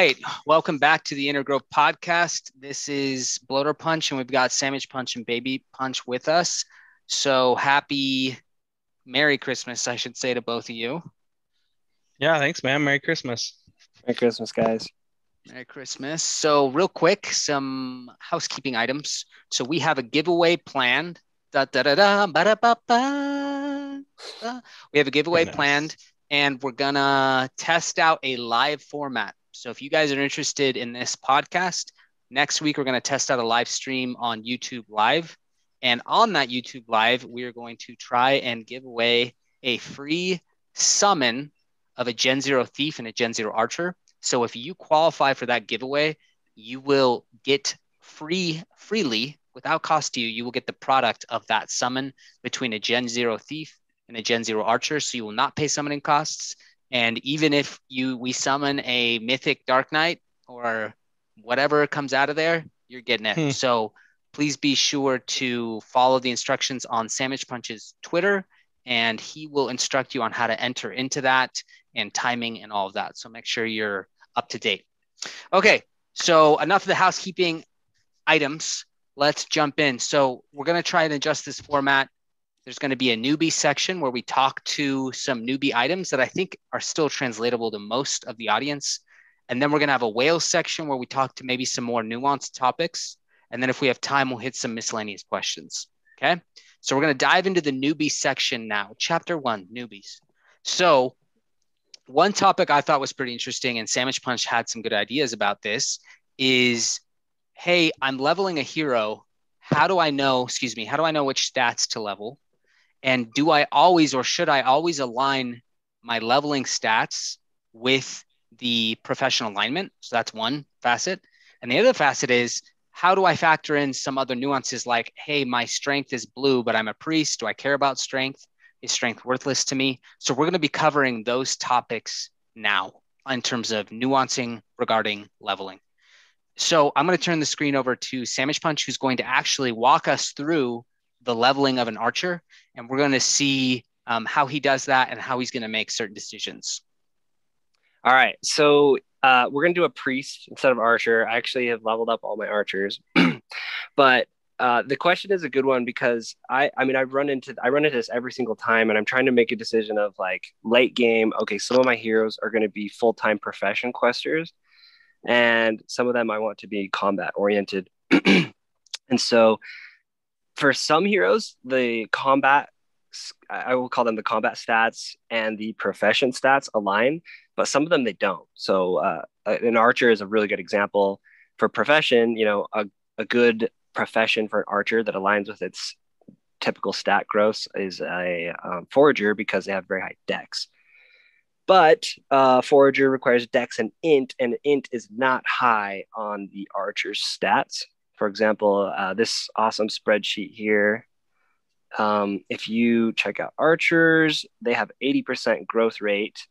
right. Welcome back to the Inner Growth Podcast. This is Bloater Punch, and we've got Samich Punch and Baby Punch with us. So happy Merry Christmas, I should say to both of you. Yeah, thanks, man. Merry Christmas. Merry Christmas, guys. Merry Christmas. So, real quick, some housekeeping items. So, we have a giveaway planned. Da, da, da, da, ba, da, ba, ba. We have a giveaway Goodness. planned, and we're gonna test out a live format. So, if you guys are interested in this podcast, next week we're gonna test out a live stream on YouTube Live. And on that YouTube Live, we are going to try and give away a free summon of a Gen Zero Thief and a Gen Zero Archer. So if you qualify for that giveaway, you will get free freely without cost to you. You will get the product of that summon between a Gen Zero Thief and a Gen Zero Archer. So you will not pay summoning costs. And even if you we summon a Mythic Dark Knight or whatever comes out of there, you're getting it. Hmm. So please be sure to follow the instructions on Samich Punch's Twitter, and he will instruct you on how to enter into that and timing and all of that. So make sure you're up to date. Okay, so enough of the housekeeping items. Let's jump in. So we're going to try and adjust this format. There's going to be a newbie section where we talk to some newbie items that I think are still translatable to most of the audience. And then we're going to have a whale section where we talk to maybe some more nuanced topics. And then if we have time, we'll hit some miscellaneous questions. Okay. So we're going to dive into the newbie section now. Chapter one newbies. So, one topic I thought was pretty interesting, and Samich Punch had some good ideas about this is hey, I'm leveling a hero. How do I know, excuse me, how do I know which stats to level? And do I always or should I always align my leveling stats with the professional alignment? So that's one facet. And the other facet is how do I factor in some other nuances like, hey, my strength is blue, but I'm a priest. Do I care about strength? Is strength worthless to me? So we're going to be covering those topics now in terms of nuancing regarding leveling. So I'm going to turn the screen over to Samich Punch, who's going to actually walk us through the leveling of an archer, and we're going to see um, how he does that and how he's going to make certain decisions. All right. So uh, we're going to do a priest instead of archer. I actually have leveled up all my archers. but uh, the question is a good one because I, I mean, I run into, I run into this every single time and I'm trying to make a decision of like late game. Okay. Some of my heroes are going to be full-time profession questers and some of them I want to be combat oriented. and so for some heroes, the combat, I will call them the combat stats and the profession stats align, but some of them they don't. So uh, an archer is a really good example for profession. You know, a, a good profession for an archer that aligns with its typical stat growth is a um, forager because they have very high dex. But uh, forager requires dex and int, and int is not high on the archer's stats. For example, uh, this awesome spreadsheet here. Um, if you check out archers, they have 80% growth rate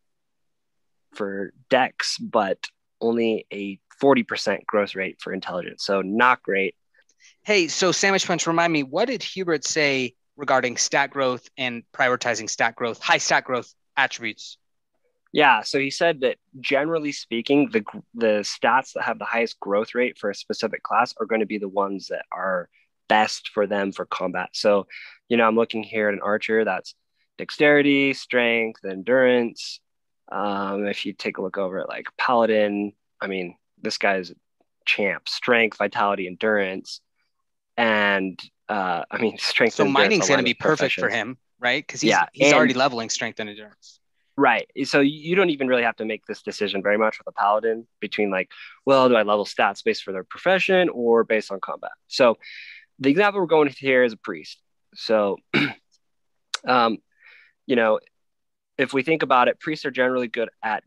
for dex, but only a 40% growth rate for intelligence. So not great. Hey, so Samich Punch, remind me, what did Hubert say regarding stat growth and prioritizing stat growth, high stat growth attributes? Yeah, so he said that generally speaking, the the stats that have the highest growth rate for a specific class are going to be the ones that are best for them for combat. So, you know, I'm looking here at an archer that's dexterity, strength, endurance. Um, if you take a look over at like paladin, I mean, this guy's champ, strength, vitality, endurance, and uh, I mean, strength. So and mining's going to be perfect for him, right? Because he's, Yeah, he's and- already leveling strength and endurance. Right. So you don't even really have to make this decision very much with a paladin between like, well, do I level stats based for their profession or based on combat? So the example we're going with here is a priest. So, um, you know, if we think about it, priests are generally good at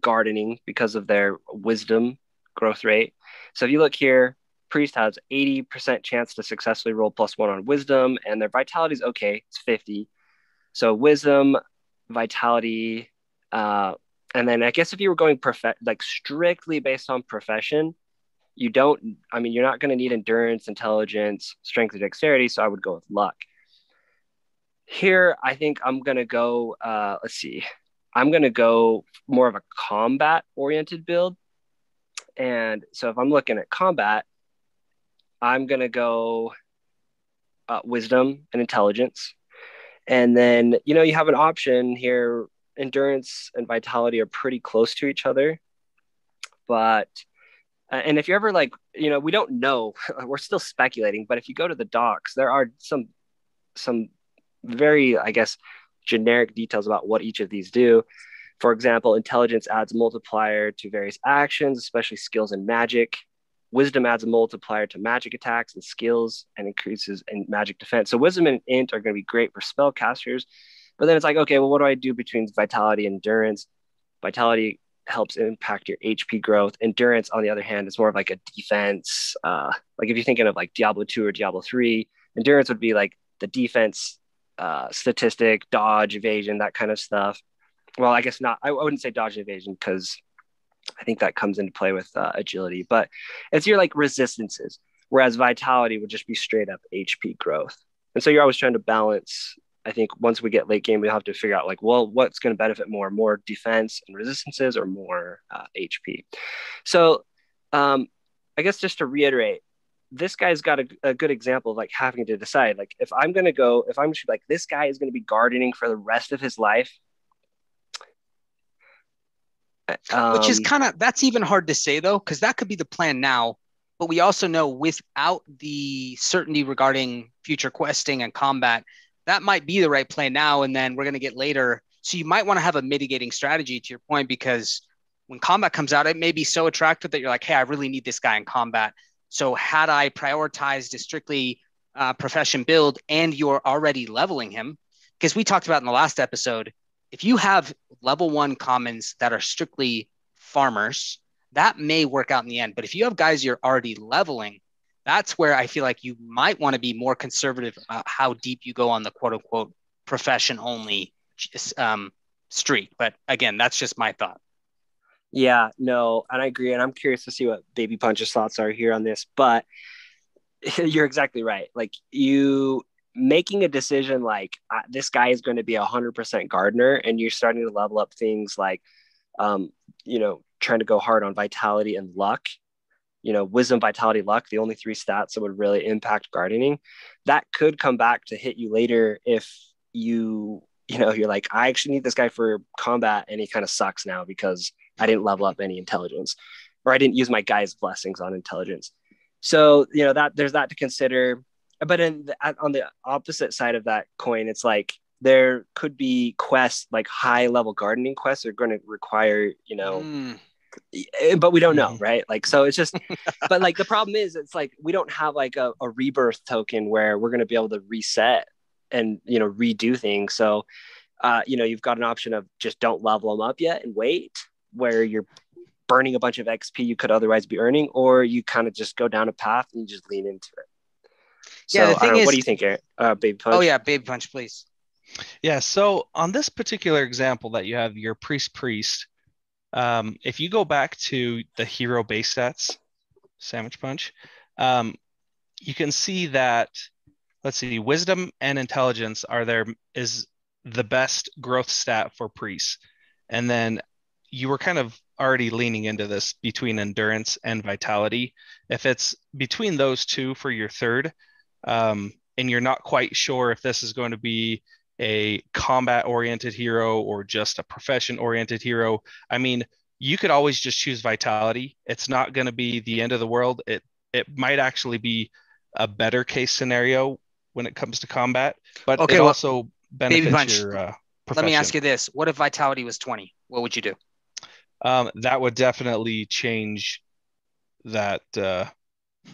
gardening because of their wisdom growth rate. So if you look here, priest has 80% chance to successfully roll plus one on wisdom, and their vitality is okay, it's 50. So wisdom, vitality, uh, and then I guess if you were going like strictly based on profession, you don't. I mean, you're not going to need endurance, intelligence, strength, or dexterity. So I would go with luck. Here, I think I'm going to go. Uh, let's see. I'm going to go more of a combat oriented build. And so if I'm looking at combat, I'm going to go uh, wisdom and intelligence. And then, you know, you have an option here. Endurance and vitality are pretty close to each other. But, uh, and if you're ever like, you know, we don't know, we're still speculating, but if you go to the docs, there are some, some very, I guess, generic details about what each of these do. For example, intelligence adds multiplier to various actions, especially skills and magic. Wisdom adds a multiplier to magic attacks and skills and increases in magic defense. So wisdom and int are going to be great for spellcasters. But then it's like, okay, well, what do I do between vitality and endurance? Vitality helps impact your HP growth. Endurance, on the other hand, is more of like a defense. Uh, like if you're thinking of like Diablo 2 or Diablo 3, endurance would be like the defense uh, statistic, dodge, evasion, that kind of stuff. Well, I guess not. I, I wouldn't say dodge evasion because I think that comes into play with uh, agility, but it's your like resistances. Whereas vitality would just be straight up HP growth. And so you're always trying to balance. I think once we get late game, we have to figure out like, well, what's going to benefit more, more defense and resistances or more uh, HP. So um, I guess just to reiterate, this guy's got a, a, good example of like having to decide like if i'm going to go if i'm just like this guy is going to be gardening for the rest of his life um, Which is um, kind of that's even hard to say though, because that could be the plan now. But we also know without the certainty regarding future questing and combat, that might be the right plan now. And then we're going to get later. So you might want to have a mitigating strategy to your point, because when combat comes out, it may be so attractive that you're like, hey, I really need this guy in combat. So had I prioritized a strictly uh, profession build and you're already leveling him, because we talked about in the last episode, if you have level one commons that are strictly farmers, that may work out in the end. But if you have guys you're already leveling, that's where I feel like you might want to be more conservative about how deep you go on the quote unquote profession only um, street. But again, that's just my thought. Yeah, no, and I agree. And I'm curious to see what Baby Punch's thoughts are here on this. But you're exactly right. Like you making a decision like uh, this guy is going to be a hundred percent gardener, and you're starting to level up things like, um, you know, trying to go hard on vitality and luck. You know, wisdom, vitality, luck, the only three stats that would really impact gardening. That could come back to hit you later if you, you know, you're like, I actually need this guy for combat, and he kind of sucks now because I didn't level up any intelligence, or I didn't use my guy's blessings on intelligence. So you know that there's that to consider but in the, on the opposite side of that coin, it's like there could be quests like high level gardening quests are going to require you know mm. but we don't know mm. right like so it's just but like the problem is it's like we don't have like a, a rebirth token where we're going to be able to reset and you know redo things so uh you know you've got an option of just don't level them up yet and wait where you're burning a bunch of xp you could otherwise be earning or you kind of just go down a path and you just lean into it so, yeah, the thing is, what do you think, Eric? Uh, Baby Punch? Oh yeah, Baby Punch, please. Yeah. So on this particular example that you have your priest priest, um, if you go back to the hero base stats, Samich Punch, um, you can see that. Let's see, wisdom and intelligence are there is the best growth stat for priests, and then you were kind of already leaning into this between endurance and vitality. If it's between those two for your third, um, and you're not quite sure if this is going to be a combat oriented hero or just a profession oriented hero, I mean, you could always just choose vitality. It's not going to be the end of the world. It it might actually be a better case scenario when it comes to combat, but okay, it well, also benefits your uh, Let me ask you this: What if vitality was twenty? What would you do? Um, that would definitely change that uh,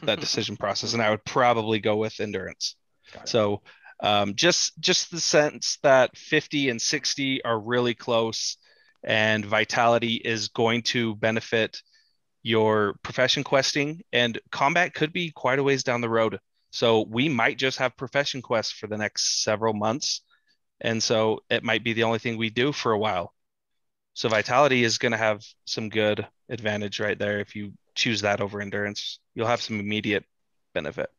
that decision process, and I would probably go with endurance. So um, just just the sense that 50 and 60 are really close, and vitality is going to benefit your profession questing, and combat could be quite a ways down the road. So we might just have profession quests for the next several months, and so it might be the only thing we do for a while. So vitality is going to have some good advantage right there if you choose that over endurance. You'll have some immediate benefit.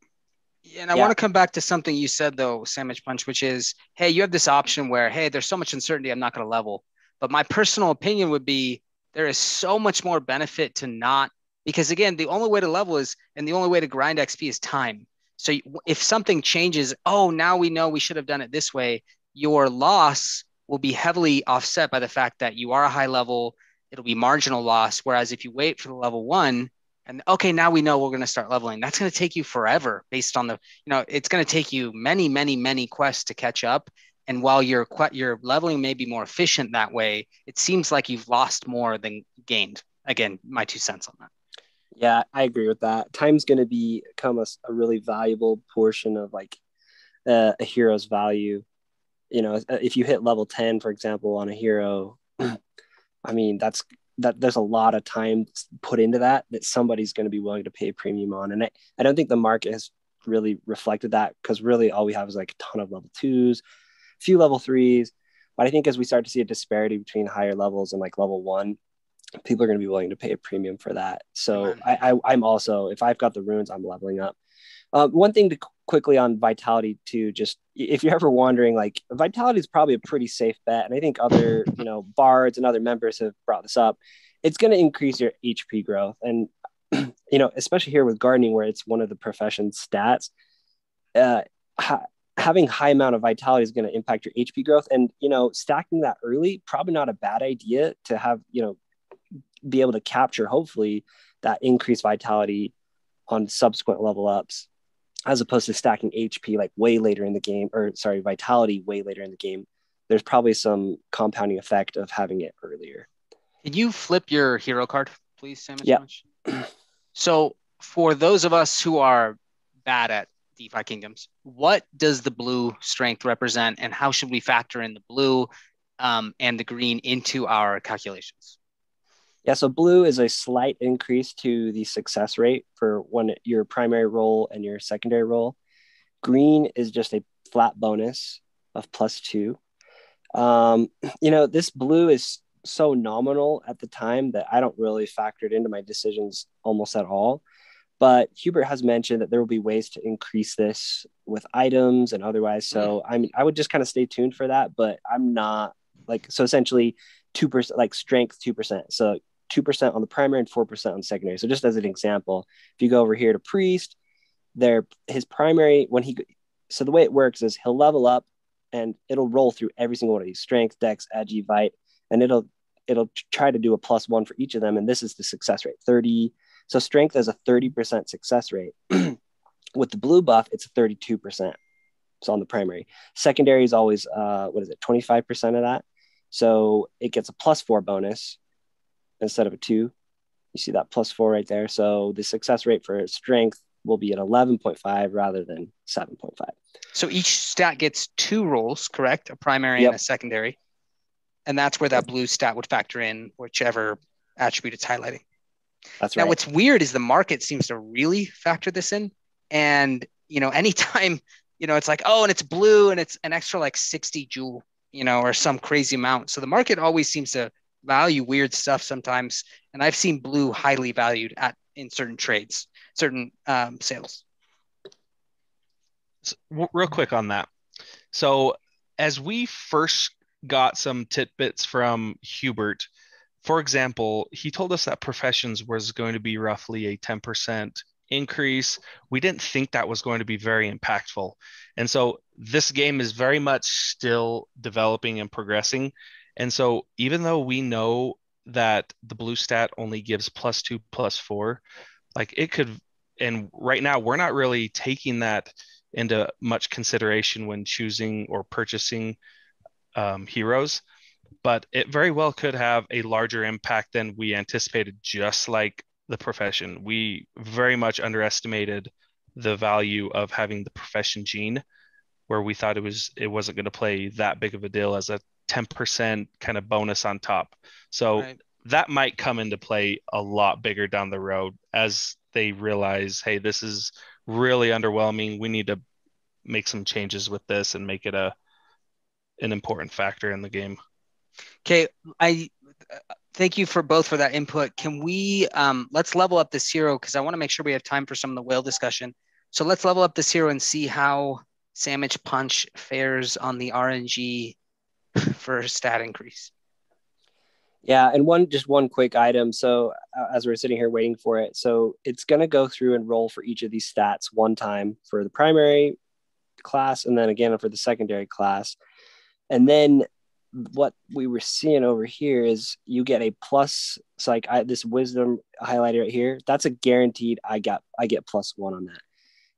Yeah, and I yeah. want to come back to something you said though, Samich Punch, which is, hey, you have this option where, hey, there's so much uncertainty, I'm not going to level. But my personal opinion would be there is so much more benefit to not because again, the only way to level is and the only way to grind XP is time. So if something changes, oh, now we know we should have done it this way. Your loss will be heavily offset by the fact that you are a high level. It'll be marginal loss. Whereas if you wait for the level one, and okay, now we know we're going to start leveling. That's going to take you forever based on the, you know, it's going to take you many, many, many quests to catch up. And while your your leveling may be more efficient that way, it seems like you've lost more than gained. Again, my two cents on that. Yeah, I agree with that. Time's going to become a, a really valuable portion of like uh, a hero's value. You know, if you hit level 10, for example, on a hero, I mean, that's that there's a lot of time put into that that somebody's going to be willing to pay a premium on. And I, I don't think the market has really reflected that because really all we have is like a ton of level twos, a few level threes. But I think as we start to see a disparity between higher levels and like level one, people are going to be willing to pay a premium for that. So I, I, am also, if I've got the runes, I'm leveling up. Uh, one thing to quickly on vitality too, just if you're ever wondering, like vitality is probably a pretty safe bet. And I think other, you know, bards and other members have brought this up. It's going to increase your HP growth. And, you know, especially here with gardening, where it's one of the profession stats, uh, ha- having high amount of vitality is going to impact your HP growth. And, you know, stacking that early, probably not a bad idea to have, you know, be able to capture hopefully that increased vitality on subsequent level ups as opposed to stacking HP like way later in the game or sorry vitality way later in the game there's probably some compounding effect of having it earlier. Can you flip your hero card please Sam yeah. So for those of us who are bad at DeFi Kingdoms what does the blue strength represent and how should we factor in the blue um, and the green into our calculations yeah, so blue is a slight increase to the success rate for one your primary role and your secondary role. Green is just a flat bonus of plus two. Um, you know, this blue is so nominal at the time that I don't really factor it into my decisions almost at all. But Hubert has mentioned that there will be ways to increase this with items and otherwise. So mm. I mean, I would just kind of stay tuned for that. But I'm not like so essentially two percent, like strength two percent. So 2% on the primary and 4% on secondary. So just as an example, if you go over here to priest, there his primary when he so the way it works is he'll level up and it'll roll through every single one of these strength, dex, agi, vite, and it'll it'll try to do a plus one for each of them. And this is the success rate 30. So strength has a 30% success rate. With the blue buff, it's 32%. It's on the primary. Secondary is always uh what is it, 25% of that. So it gets a plus four bonus instead of a two. You see that plus four right there. So the success rate for strength will be at 11.5 rather than 7.5. So each stat gets two rolls, correct? A primary yep. and a secondary. And that's where that blue stat would factor in whichever attribute it's highlighting. That's right. Now, what's weird is the market seems to really factor this in. And, you know, anytime, you know, it's like, oh, and it's blue and it's an extra like 60 jewel, you know, or some crazy amount. So the market always seems to value weird stuff sometimes, and I've seen blue highly valued at in certain trades, certain um, sales. So, real quick on that. So as we first got some tidbits from Hubert, for example, he told us that professions was going to be roughly a 10% increase. We didn't think that was going to be very impactful. And so this game is very much still developing and progressing. And so even though we know that the blue stat only gives plus two, plus four, like it could, and right now we're not really taking that into much consideration when choosing or purchasing um, heroes, but it very well could have a larger impact than we anticipated, just like the profession. We very much underestimated the value of having the profession gene where we thought it was it wasn't going to play that big of a deal as a 10% kind of bonus on top. So right. that might come into play a lot bigger down the road as they realize, hey, this is really underwhelming. We need to make some changes with this and make it a an important factor in the game. Okay, I thank you for both for that input. Can we um, let's level up this hero because I want to make sure we have time for some of the whale discussion. So let's level up this hero and see how Samich Punch fares on the RNG for a stat increase. Yeah, and one just one quick item. So uh, as we're sitting here waiting for it, so it's going to go through and roll for each of these stats one time for the primary class, and then again for the secondary class, and then what we were seeing over here is you get a plus. It's like I, this wisdom highlighted right here. That's a guaranteed. I got I get plus one on that.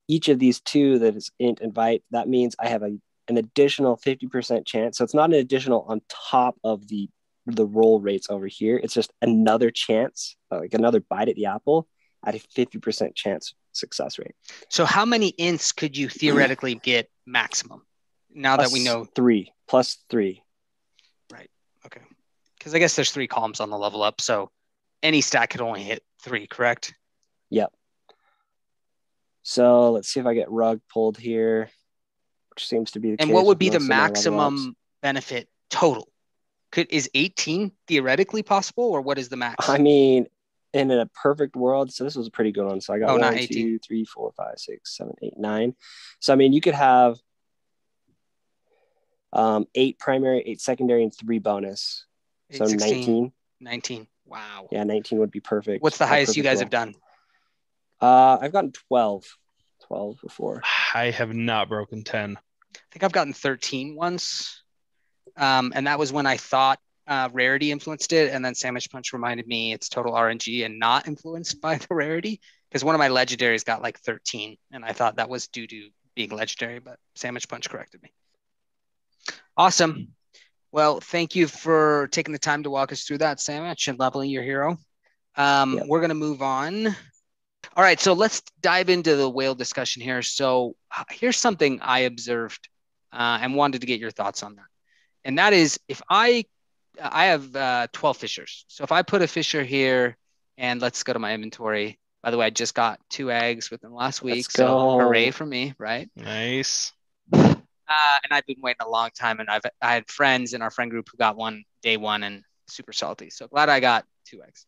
Each of these two that is int invite. That means I have a an additional 50% chance. So it's not an additional on top of the the roll rates over here. It's just another chance, uh, like another bite at the apple at a 50% chance success rate. So how many ints could you theoretically get maximum? Now plus that we know three plus three. Right. Okay. Because I guess there's three columns on the level up, so any stack could only hit three, correct? Yep. So let's see if I get rug pulled here, which seems to be the and case what would be the most of my level ups. maximum benefit total? Could is 18 theoretically possible, or what is the max? I mean, in a perfect world, so this was a pretty good one. So I got Oh, one, not two, 18. three, four, five, six, seven, eight, nine. So I mean, you could have um, eight primary, eight secondary, and three bonus. Eight, So 16, 19. 19. Wow. Yeah, 19 would be perfect. What's the highest you perfect guys have done? Uh, I've gotten 12. 12 before. I have not broken 10. I think I've gotten 13 once. Um, and that was when I thought uh, rarity influenced it. And then Samich Punch reminded me it's total RNG and not influenced by the rarity. Because one of my legendaries got like 13. And I thought that was due to being legendary, but Samich Punch corrected me. Awesome. Well, thank you for taking the time to walk us through that, Samich, and leveling your hero. Um, Yep. We're going to move on. All right, so let's dive into the whale discussion here. So uh, here's something I observed uh, and wanted to get your thoughts on that. And that is if I I have uh, 12 fishers. So if I put a fisher here and let's go to my inventory. By the way, I just got two eggs within the last week. Let's so go. hooray for me, right? Nice. Uh, and I've been waiting a long time, and I've I had friends in our friend group who got one day one and super salty. So glad I got two eggs.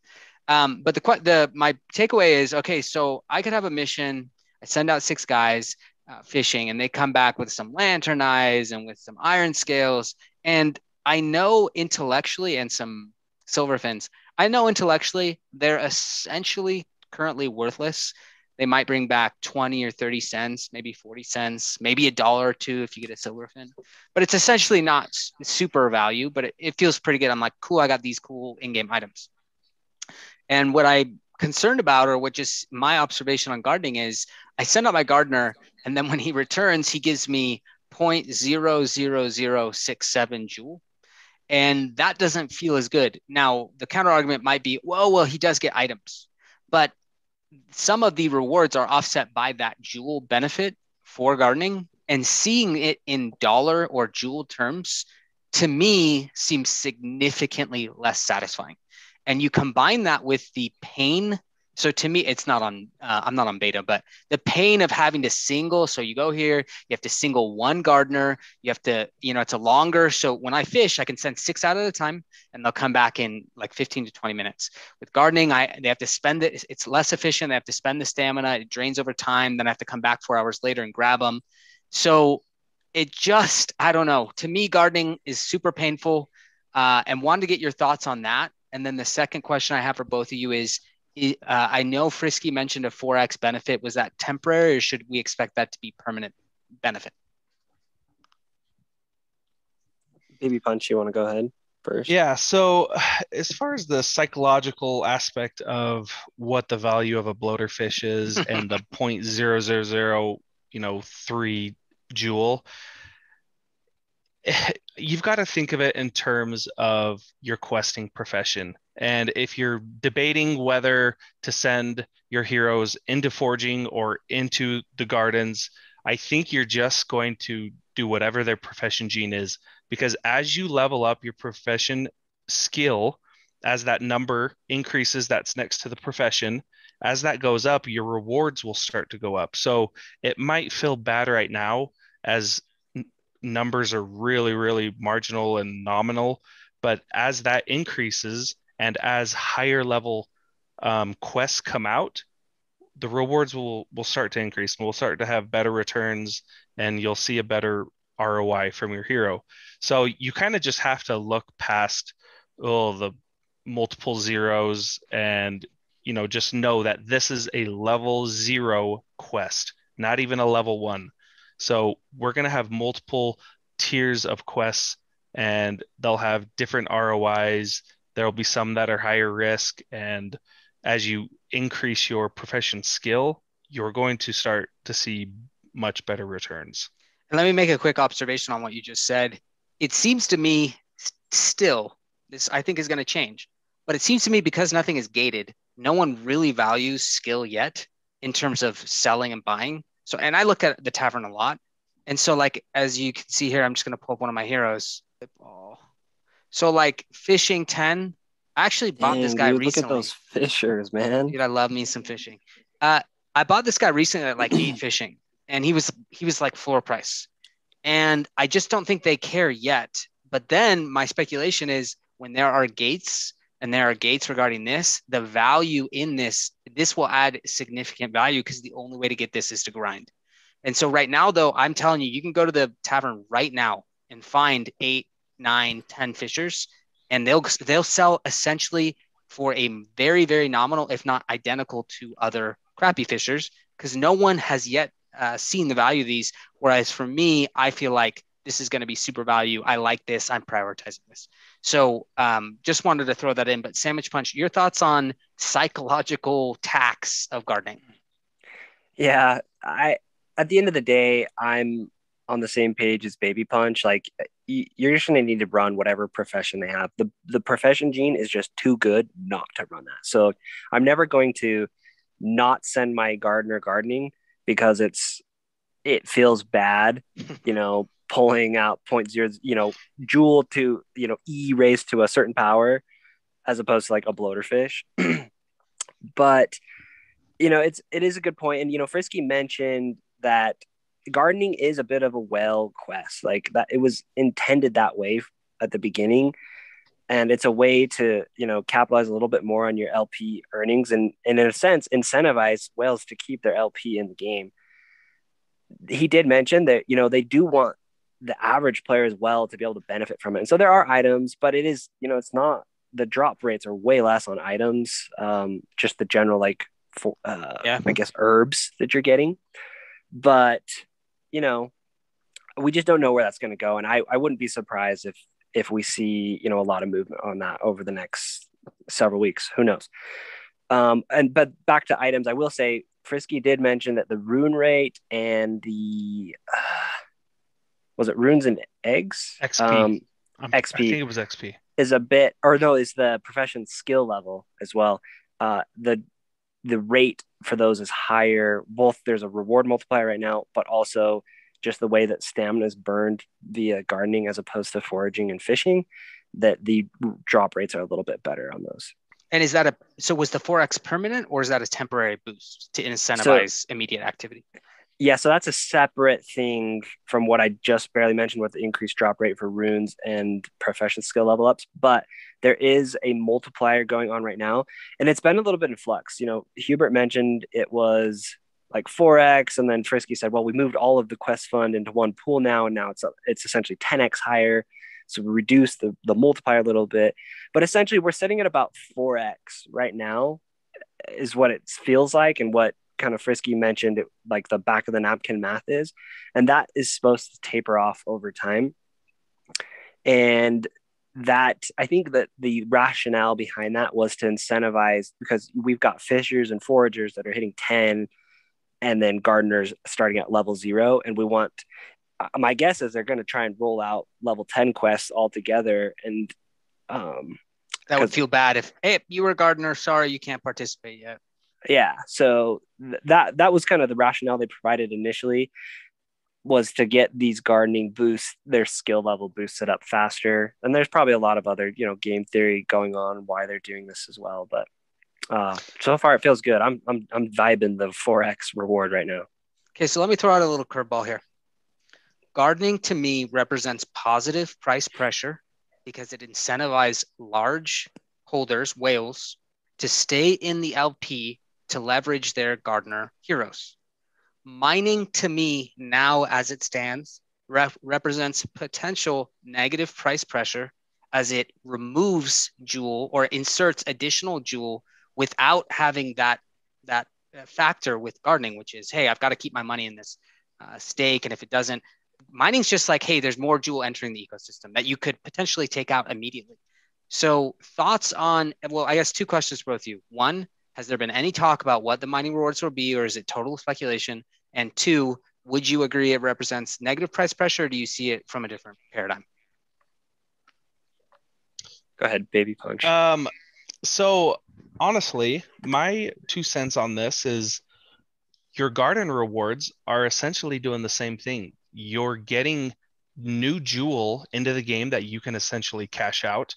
Um, but the the my takeaway is okay. So I could have a mission. I send out six guys uh, fishing, and they come back with some lantern eyes and with some iron scales. And I know intellectually and some silver fins. I know intellectually they're essentially currently worthless they might bring back 20 or 30 cents, maybe 40 cents, maybe a dollar or two if you get a silver fin. But it's essentially not super value, but it, it feels pretty good. I'm like, cool, I got these cool in game items. And what I'm concerned about, or what just my observation on gardening is, I send out my gardener, and then when he returns, he gives me 0.00067 jewel. And that doesn't feel as good. Now, the counter argument might be, well, well, he does get items, but some of the rewards are offset by that jewel benefit for gardening and seeing it in dollar or jewel terms to me seems significantly less satisfying and you combine that with the pain. So to me it's not on uh, i'm not on beta but the pain of having to single. So you go here you have to single one gardener you have to you know it's a longer. So when i fish i can send six out at a time and they'll come back in like 15 to 20 minutes. With gardening i they have to spend it it's less efficient they have to spend the stamina it drains over time then i have to come back four hours later and grab them so it just i don't know. To me gardening is super painful. Uh, and wanted to get your thoughts on that and then the second question i have for both of you is i- uh, i know frisky mentioned a 4x benefit was that temporary or should we expect that to be permanent benefit Baby Punch, you want to go ahead first? Yeah. So, as far as the psychological aspect of what the value of a bloater fish is and the point zero zero zero, you know, three jewel, you've got to think of it in terms of your questing profession. And if you're debating whether to send your heroes into forging or into the gardens, I think you're just going to do whatever their profession gene is because as you level up your profession skill, as that number increases, that's next to the profession. As that goes up, your rewards will start to go up. So it might feel bad right now as numbers are really, really marginal and nominal. But as that increases and as higher level um, quests come out, the rewards will will start to increase and we'll start to have better returns and you'll see a better ROI from your hero. So you kind of just have to look past oh the multiple zeros and you know just know that this is a level zero quest not even a level one so we're going to have multiple tiers of quests and they'll have different rois there will be some that are higher risk and as you increase your profession skill you're going to start to see much better returns and let me make a quick observation on what you just said it seems to me still this i think is going to change but it seems to me because nothing is gated, no one really values skill yet in terms of selling and buying. So, and I look at the tavern a lot. And so, like, as you can see here, I'm just going to pull up one of my heroes. So, like, fishing 10, I actually bought Dang, this guy dude, recently. Look at those fishers, man. Dude, I love me some fishing. Uh, I bought this guy recently at like eight fishing, and he was he was like floor price, and I just don't think they care yet. But then my speculation is when there are gates and there are gates regarding this, the value in this, this will add significant value because the only way to get this is to grind. And so right now, though, I'm telling you, you can go to the tavern right now and find eight, nine, ten fishers, and they'll they'll sell essentially for a very, very nominal, if not identical to other crappy fishers, because no one has yet uh, seen the value of these. Whereas for me, I feel like this is going to be super value. I like this. I'm prioritizing this. So um, just wanted to throw that in. But Samich Punch, your thoughts on psychological tax of gardening? Yeah, I at the end of the day, I'm on the same page as Baby Punch. Like you're just gonna need to run whatever profession they have. The the profession gene is just too good not to run that. So I'm never going to not send my gardener gardening because it's it feels bad, you know, pulling out point zero, you know, jewel to, you know, E raised to a certain power as opposed to like a bloater fish. but, you know, it's, it is a good point. And, you know, Frisky mentioned that gardening is a bit of a whale quest, like that it was intended that way at the beginning. And it's a way to, you know, capitalize a little bit more on your LP earnings and, and in a sense, incentivize whales to keep their LP in the game he did mention that you know they do want the average player as well to be able to benefit from it. And so there are items, but it is, you know, it's not the drop rates are way less on items. Um, just the general like for, uh, yeah. I guess herbs that you're getting. But you know, we just don't know where that's going to go, and I I wouldn't be surprised if if we see you know a lot of movement on that over the next several weeks. Who knows? Um, and but back to items, I will say Frisky did mention that the rune rate and the uh, was it runes and eggs? XP. Um, XP. I think it was XP. Is a bit, or no, is the profession skill level as well. Uh, the the rate for those is higher. Both there's a reward multiplier right now, but also just the way that stamina is burned via gardening as opposed to foraging and fishing, that the drop rates are a little bit better on those. And is that a so was the 4x permanent or is that a temporary boost to incentivize so, immediate activity? Yeah, so that's a separate thing from what I just barely mentioned with the increased drop rate for runes and profession skill level ups. But there is a multiplier going on right now, and it's been a little bit in flux. You know, Hubert mentioned it was like 4x, and then Frisky said, "Well, we moved all of the quest fund into one pool now, and now it's it's essentially 10x higher." So we reduced the the multiplier a little bit, but essentially we're sitting at about 4x right now, is what it feels like, and what kind of frisky mentioned it, like the back of the napkin math is and that is supposed to taper off over time. And that i think that the rationale behind that was to incentivize because we've got fishers and foragers that are hitting 10 and then gardeners starting at level zero and we want uh, my guess is they're going to try and roll out level 10 quests all together and um that would feel bad if hey you were a gardener sorry you can't participate yet yeah so th- that that was kind of the rationale they provided initially was to get these gardening boosts their skill level boosted up faster. And there's probably a lot of other you know game theory going on why they're doing this as well but uh, so far it feels good. I'm i'm, I'm vibing the 4x reward right now. Okay so let me throw out a little curveball here. Gardening to me represents positive price pressure because it incentivizes large holders whales to stay in the lp to leverage their gardener heroes. Mining to me now as it stands rep- represents potential negative price pressure as it removes jewel or inserts additional jewel without having that that uh, factor with gardening, which is, hey, I've got to keep my money in this uh, stake, and if it doesn't, mining's just like, hey, there's more jewel entering the ecosystem that you could potentially take out immediately. So, thoughts on, well, I guess two questions for both of you. One, has there been any talk about what the mining rewards will be, or is it total speculation? And two, would you agree it represents negative price pressure, or do you see it from a different paradigm? Go ahead, baby punch. Um, so honestly, my two cents on this is your garden rewards are essentially doing the same thing. You're getting new jewel into the game that you can essentially cash out.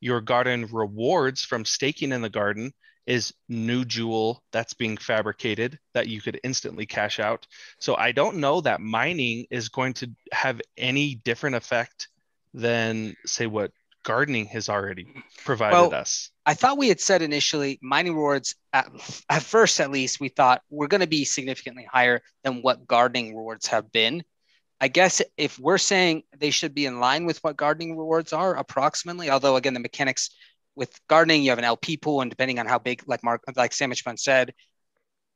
Your garden rewards from staking in the garden is new jewel that's being fabricated that you could instantly cash out. So I don't know that mining is going to have any different effect than say what gardening has already provided well, us. I thought we had said initially mining rewards at, at first at least we thought we're going to be significantly higher than what gardening rewards have been. I guess if we're saying they should be in line with what gardening rewards are approximately, although again the mechanics with gardening you have an LP pool and depending on how big like Mark like Samich Punch said,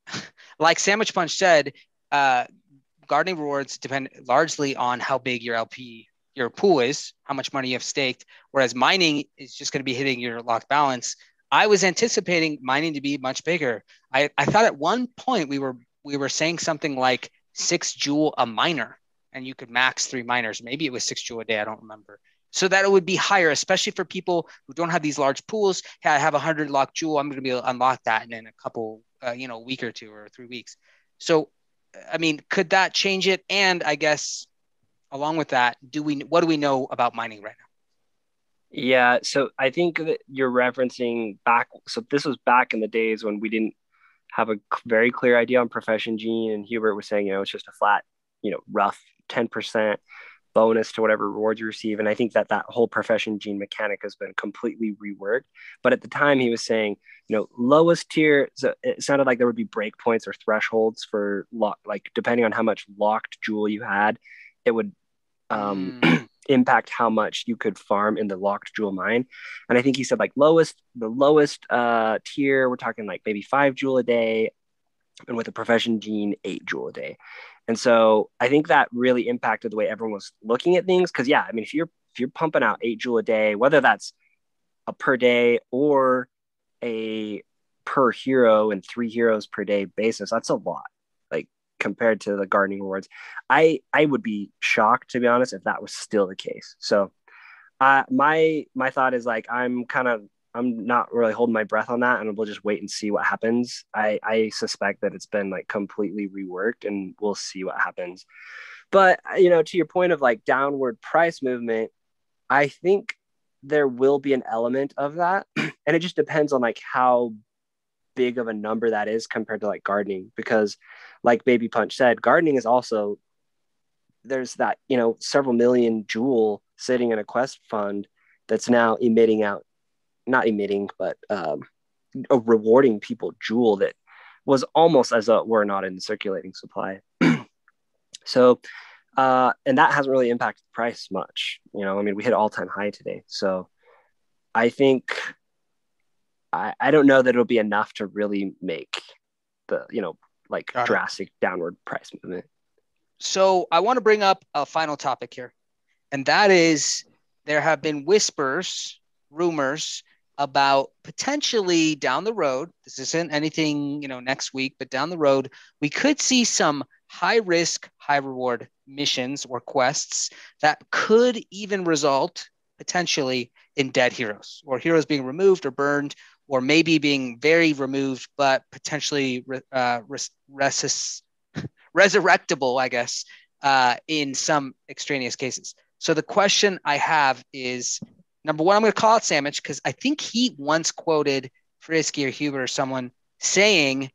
like Samich Punch said, uh, gardening rewards depend largely on how big your LP your pool is, how much money you have staked, whereas mining is just going to be hitting your locked balance. I was anticipating mining to be much bigger. I, I thought at one point we were we were saying something like six jewel a miner, and you could max three miners. Maybe it was six jewel a day. I don't remember. So that it would be higher, especially for people who don't have these large pools. Hey, I have a hundred locked jewel. I'm going to be able to unlock that in a couple, uh, you know, week or two or three weeks. So, I mean, could that change it? And I guess along with that, do we what do we know about mining right now? Yeah, so I think that you're referencing back. So this was back in the days when we didn't have a very clear idea on profession gene, and Hubert was saying, you know, it's just a flat, you know, rough ten percent bonus to whatever rewards you receive. And I think that that whole profession gene mechanic has been completely reworked. But at the time, he was saying, you know, lowest tier. So it sounded like there would be breakpoints or thresholds for lock, like depending on how much locked jewel you had, it would um, mm. impact how much you could farm in the locked jewel mine. And I think he said like lowest, the lowest uh, tier, we're talking like maybe five jewel a day, and with a profession gene, eight jewel a day. And so I think that really impacted the way everyone was looking at things. Cause yeah, I mean, if you're if you're pumping out eight jewel a day, whether that's a per day or a per hero and three heroes per day basis, that's a lot Like compared to the gardening rewards. I I would be shocked to be honest if that was still the case. So uh, my my thought is like I'm kind of I'm not really holding my breath on that, and we'll just wait and see what happens. I I suspect that it's been like completely reworked, and we'll see what happens. But uh, you know, to your point of like downward price movement, I think there will be an element of that, and it just depends on like how big of a number that is compared to like gardening because like baby punch said gardening is also there's that you know several million jewel sitting in a quest fund that's now emitting out not emitting but um, rewarding people jewel that was almost as though we're not in the circulating supply so uh, and that hasn't really impacted the price much you know i mean we hit all-time high today so i think I, I don't know that it'll be enough to really make the you know like Got drastic it. downward price movement. So I want to bring up a final topic here, and that is there have been whispers, rumors about potentially down the road. This isn't anything you know next week, but down the road we could see some high risk, high reward missions or quests that could even result potentially in dead heroes or heroes being removed or burned or maybe being very removed, but potentially uh, res- res- resurrectable, I guess, uh, in some extraneous cases. So the question I have is number one, I'm going to call it Samich because I think he once quoted Frisky or Hubert or someone saying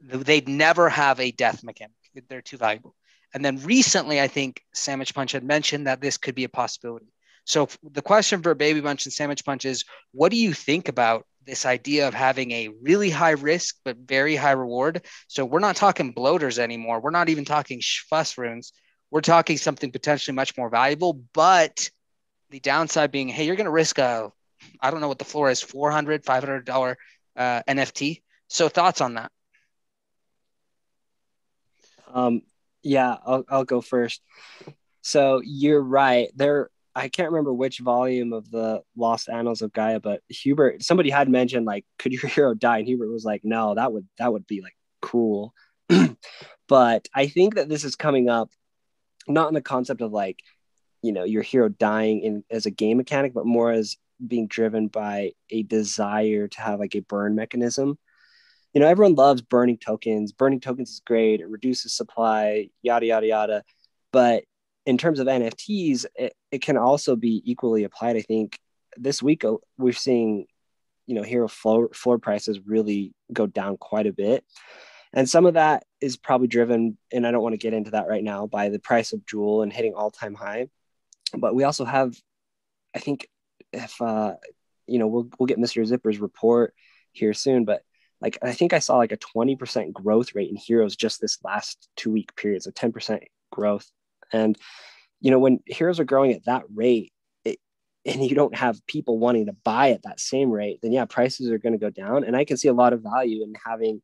they'd never have a death mechanic. They're too valuable. And then recently, I think Samich Punch had mentioned that this could be a possibility. So the question for Baby Punch and Samich Punch is, what do you think about this idea of having a really high risk but very high reward. So we're not talking bloaters anymore. We're not even talking fuss runes. We're talking something potentially much more valuable, but the downside being, hey, you're going to risk a, I don't know what the floor is, 400 $500 uh, NFT. So thoughts on that? Um, yeah, I'll, I'll go first. So you're right. There, I can't remember which volume of the Lost Annals of Gaia, but Hubert, somebody had mentioned like, could your hero die? And Hubert was like, no, that would that would be like cruel. but I think that this is coming up, not in the concept of like, you know, your hero dying in as a game mechanic, but more as being driven by a desire to have like a burn mechanism. You know, everyone loves burning tokens. Burning tokens is great. It reduces supply, yada yada yada. But in terms of NFTs, it, it can also be equally applied. I think this week uh, we're seeing, you know, hero floor, floor prices really go down quite a bit. And some of that is probably driven, and I don't want to get into that right now, by the price of Jewel and hitting all time high. But we also have, I think, if, uh, you know, we'll, we'll get Mr. Zipper's report here soon, but like I think I saw like a 20% growth rate in heroes just this last two week period. So 10% growth and, you know, when heroes are growing at that rate, it, and you don't have people wanting to buy at that same rate, then yeah, prices are going to go down. And I can see a lot of value in having,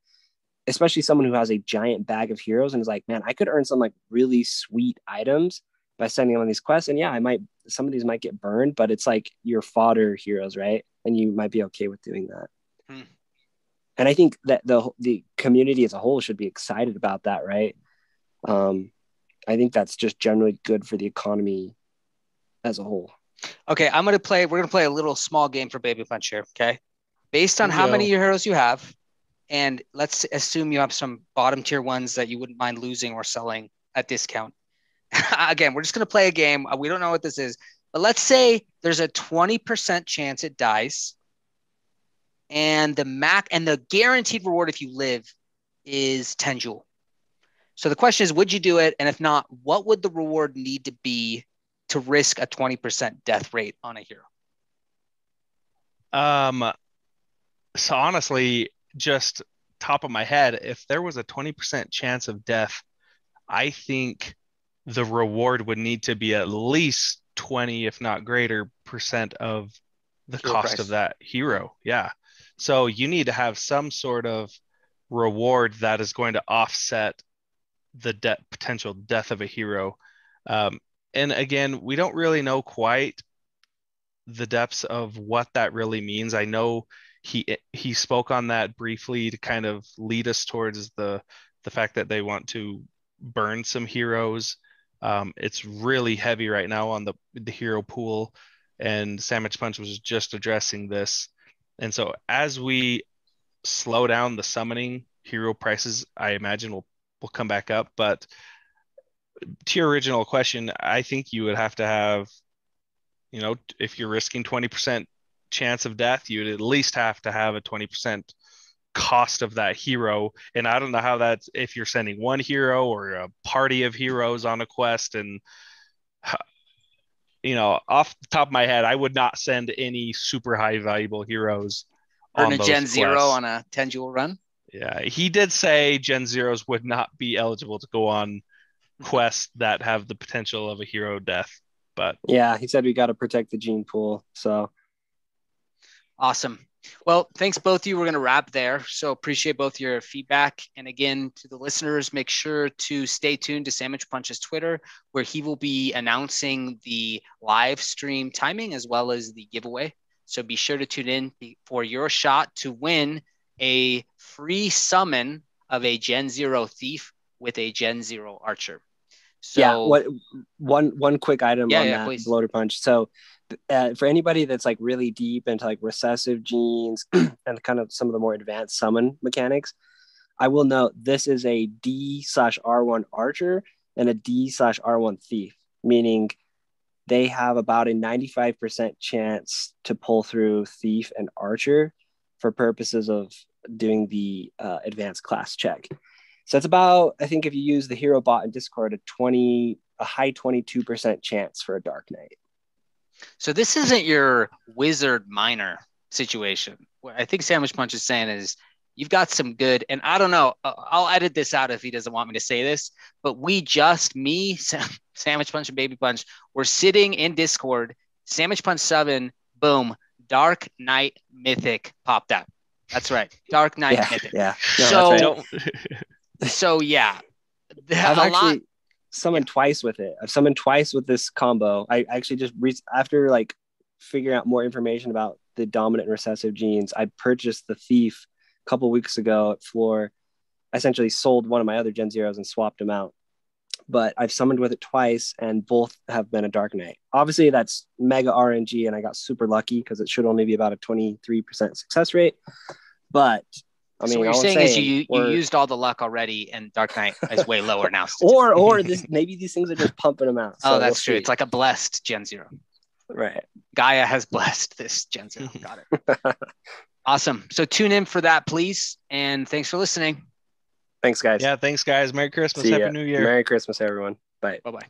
especially someone who has a giant bag of heroes and is like, man, I could earn some like really sweet items by sending them on these quests. And yeah, I might, some of these might get burned, but it's like your fodder heroes, right? And you might be okay with doing that. Hmm. And I think that the the community as a whole should be excited about that, right? Um, I think that's just generally good for the economy as a whole. Okay, I'm gonna play. We're gonna play a little small game for Baby Punch here. Okay, based on how many heroes you have, and let's assume you have some bottom tier ones that you wouldn't mind losing or selling at discount. Again, we're just gonna play a game. We don't know what this is, but let's say there's a 20% chance it dies, and the mac and the guaranteed reward if you live is 10 jewel. So the question is, would you do it? And if not, what would the reward need to be to risk a 20% death rate on a hero? Um, so honestly, just top of my head, if there was a 20% chance of death, I think the reward would need to be at least 20, if not greater, percent of the cost price. of that hero. Yeah. So you need to have some sort of reward that is going to offset the de- potential death of a hero. Um, and again, we don't really know quite the depths of what that really means. I know he he spoke on that briefly to kind of lead us towards the the fact that they want to burn some heroes. Um, it's really heavy right now on the the hero pool, and Samich Punch was just addressing this. And so as we slow down the summoning, hero prices, I imagine will will come back up. But to your original question, I think you would have to have, you know, if you're risking 20% chance of death, you'd at least have to have a 20% cost of that hero. And I don't know how that's if you're sending one hero or a party of heroes on a quest. And, you know, off the top of my head, I would not send any super high valuable heroes. Earn a Gen quests. Zero on a 10 jewel run? Yeah, he did say Gen Zeros would not be eligible to go on quests that have the potential of a hero death. But yeah, he said we got to protect the gene pool. So awesome. Well, thanks both of you. We're going to wrap there. So appreciate both your feedback. And again, to the listeners, make sure to stay tuned to Samich Punch's Twitter, where he will be announcing the live stream timing as well as the giveaway. So be sure to tune in for your shot to win a free summon of a Gen Zero thief with a Gen Zero archer. So yeah, what one one quick item yeah, on yeah, that please. bloater punch. So uh, for anybody that's like really deep into like recessive genes and kind of some of the more advanced summon mechanics, I will note this is a D slash R1 archer and a D slash R1 thief, meaning they have about a 95% chance to pull through thief and archer for purposes of doing the uh, advanced class check. So it's about, I think if you use the hero bot in Discord, a 20, a high 22% chance for a Dark Knight. So this isn't your wizard miner situation. What I think Samich Punch is saying is you've got some good, and I don't know, uh, I'll edit this out if he doesn't want me to say this, but we just, me, Samich Punch and Baby Punch, we're sitting in Discord Samich Punch 7, boom, Dark Knight Mythic popped out. That's right. Dark Knight yeah, Mythic. yeah. No, So- right. So yeah. I've a actually lot summoned twice with it. I've summoned twice with this combo. I actually just re- after like figuring out more information about the dominant and recessive genes, I purchased the thief a couple weeks ago at floor. I essentially sold one of my other Gen Zeros and swapped them out. But I've summoned with it twice, and both have been a Dark Knight. Obviously, that's mega RNG, and I got super lucky because it should only be about a 23% success rate. But I mean, so what you're saying, saying, is you, you used all the luck already, and Dark Knight is way lower now. or or this maybe these things are just pumping them out. Oh, so oh, that's we'll true. See. It's like a blessed Gen Zero. Right. Gaia has blessed this Gen Zero. Got it. awesome. So tune in for that, please, and thanks for listening. Thanks, guys. Yeah, thanks, guys. Merry Christmas. See Happy ya. New Year. Merry Christmas, everyone. Bye. Bye bye.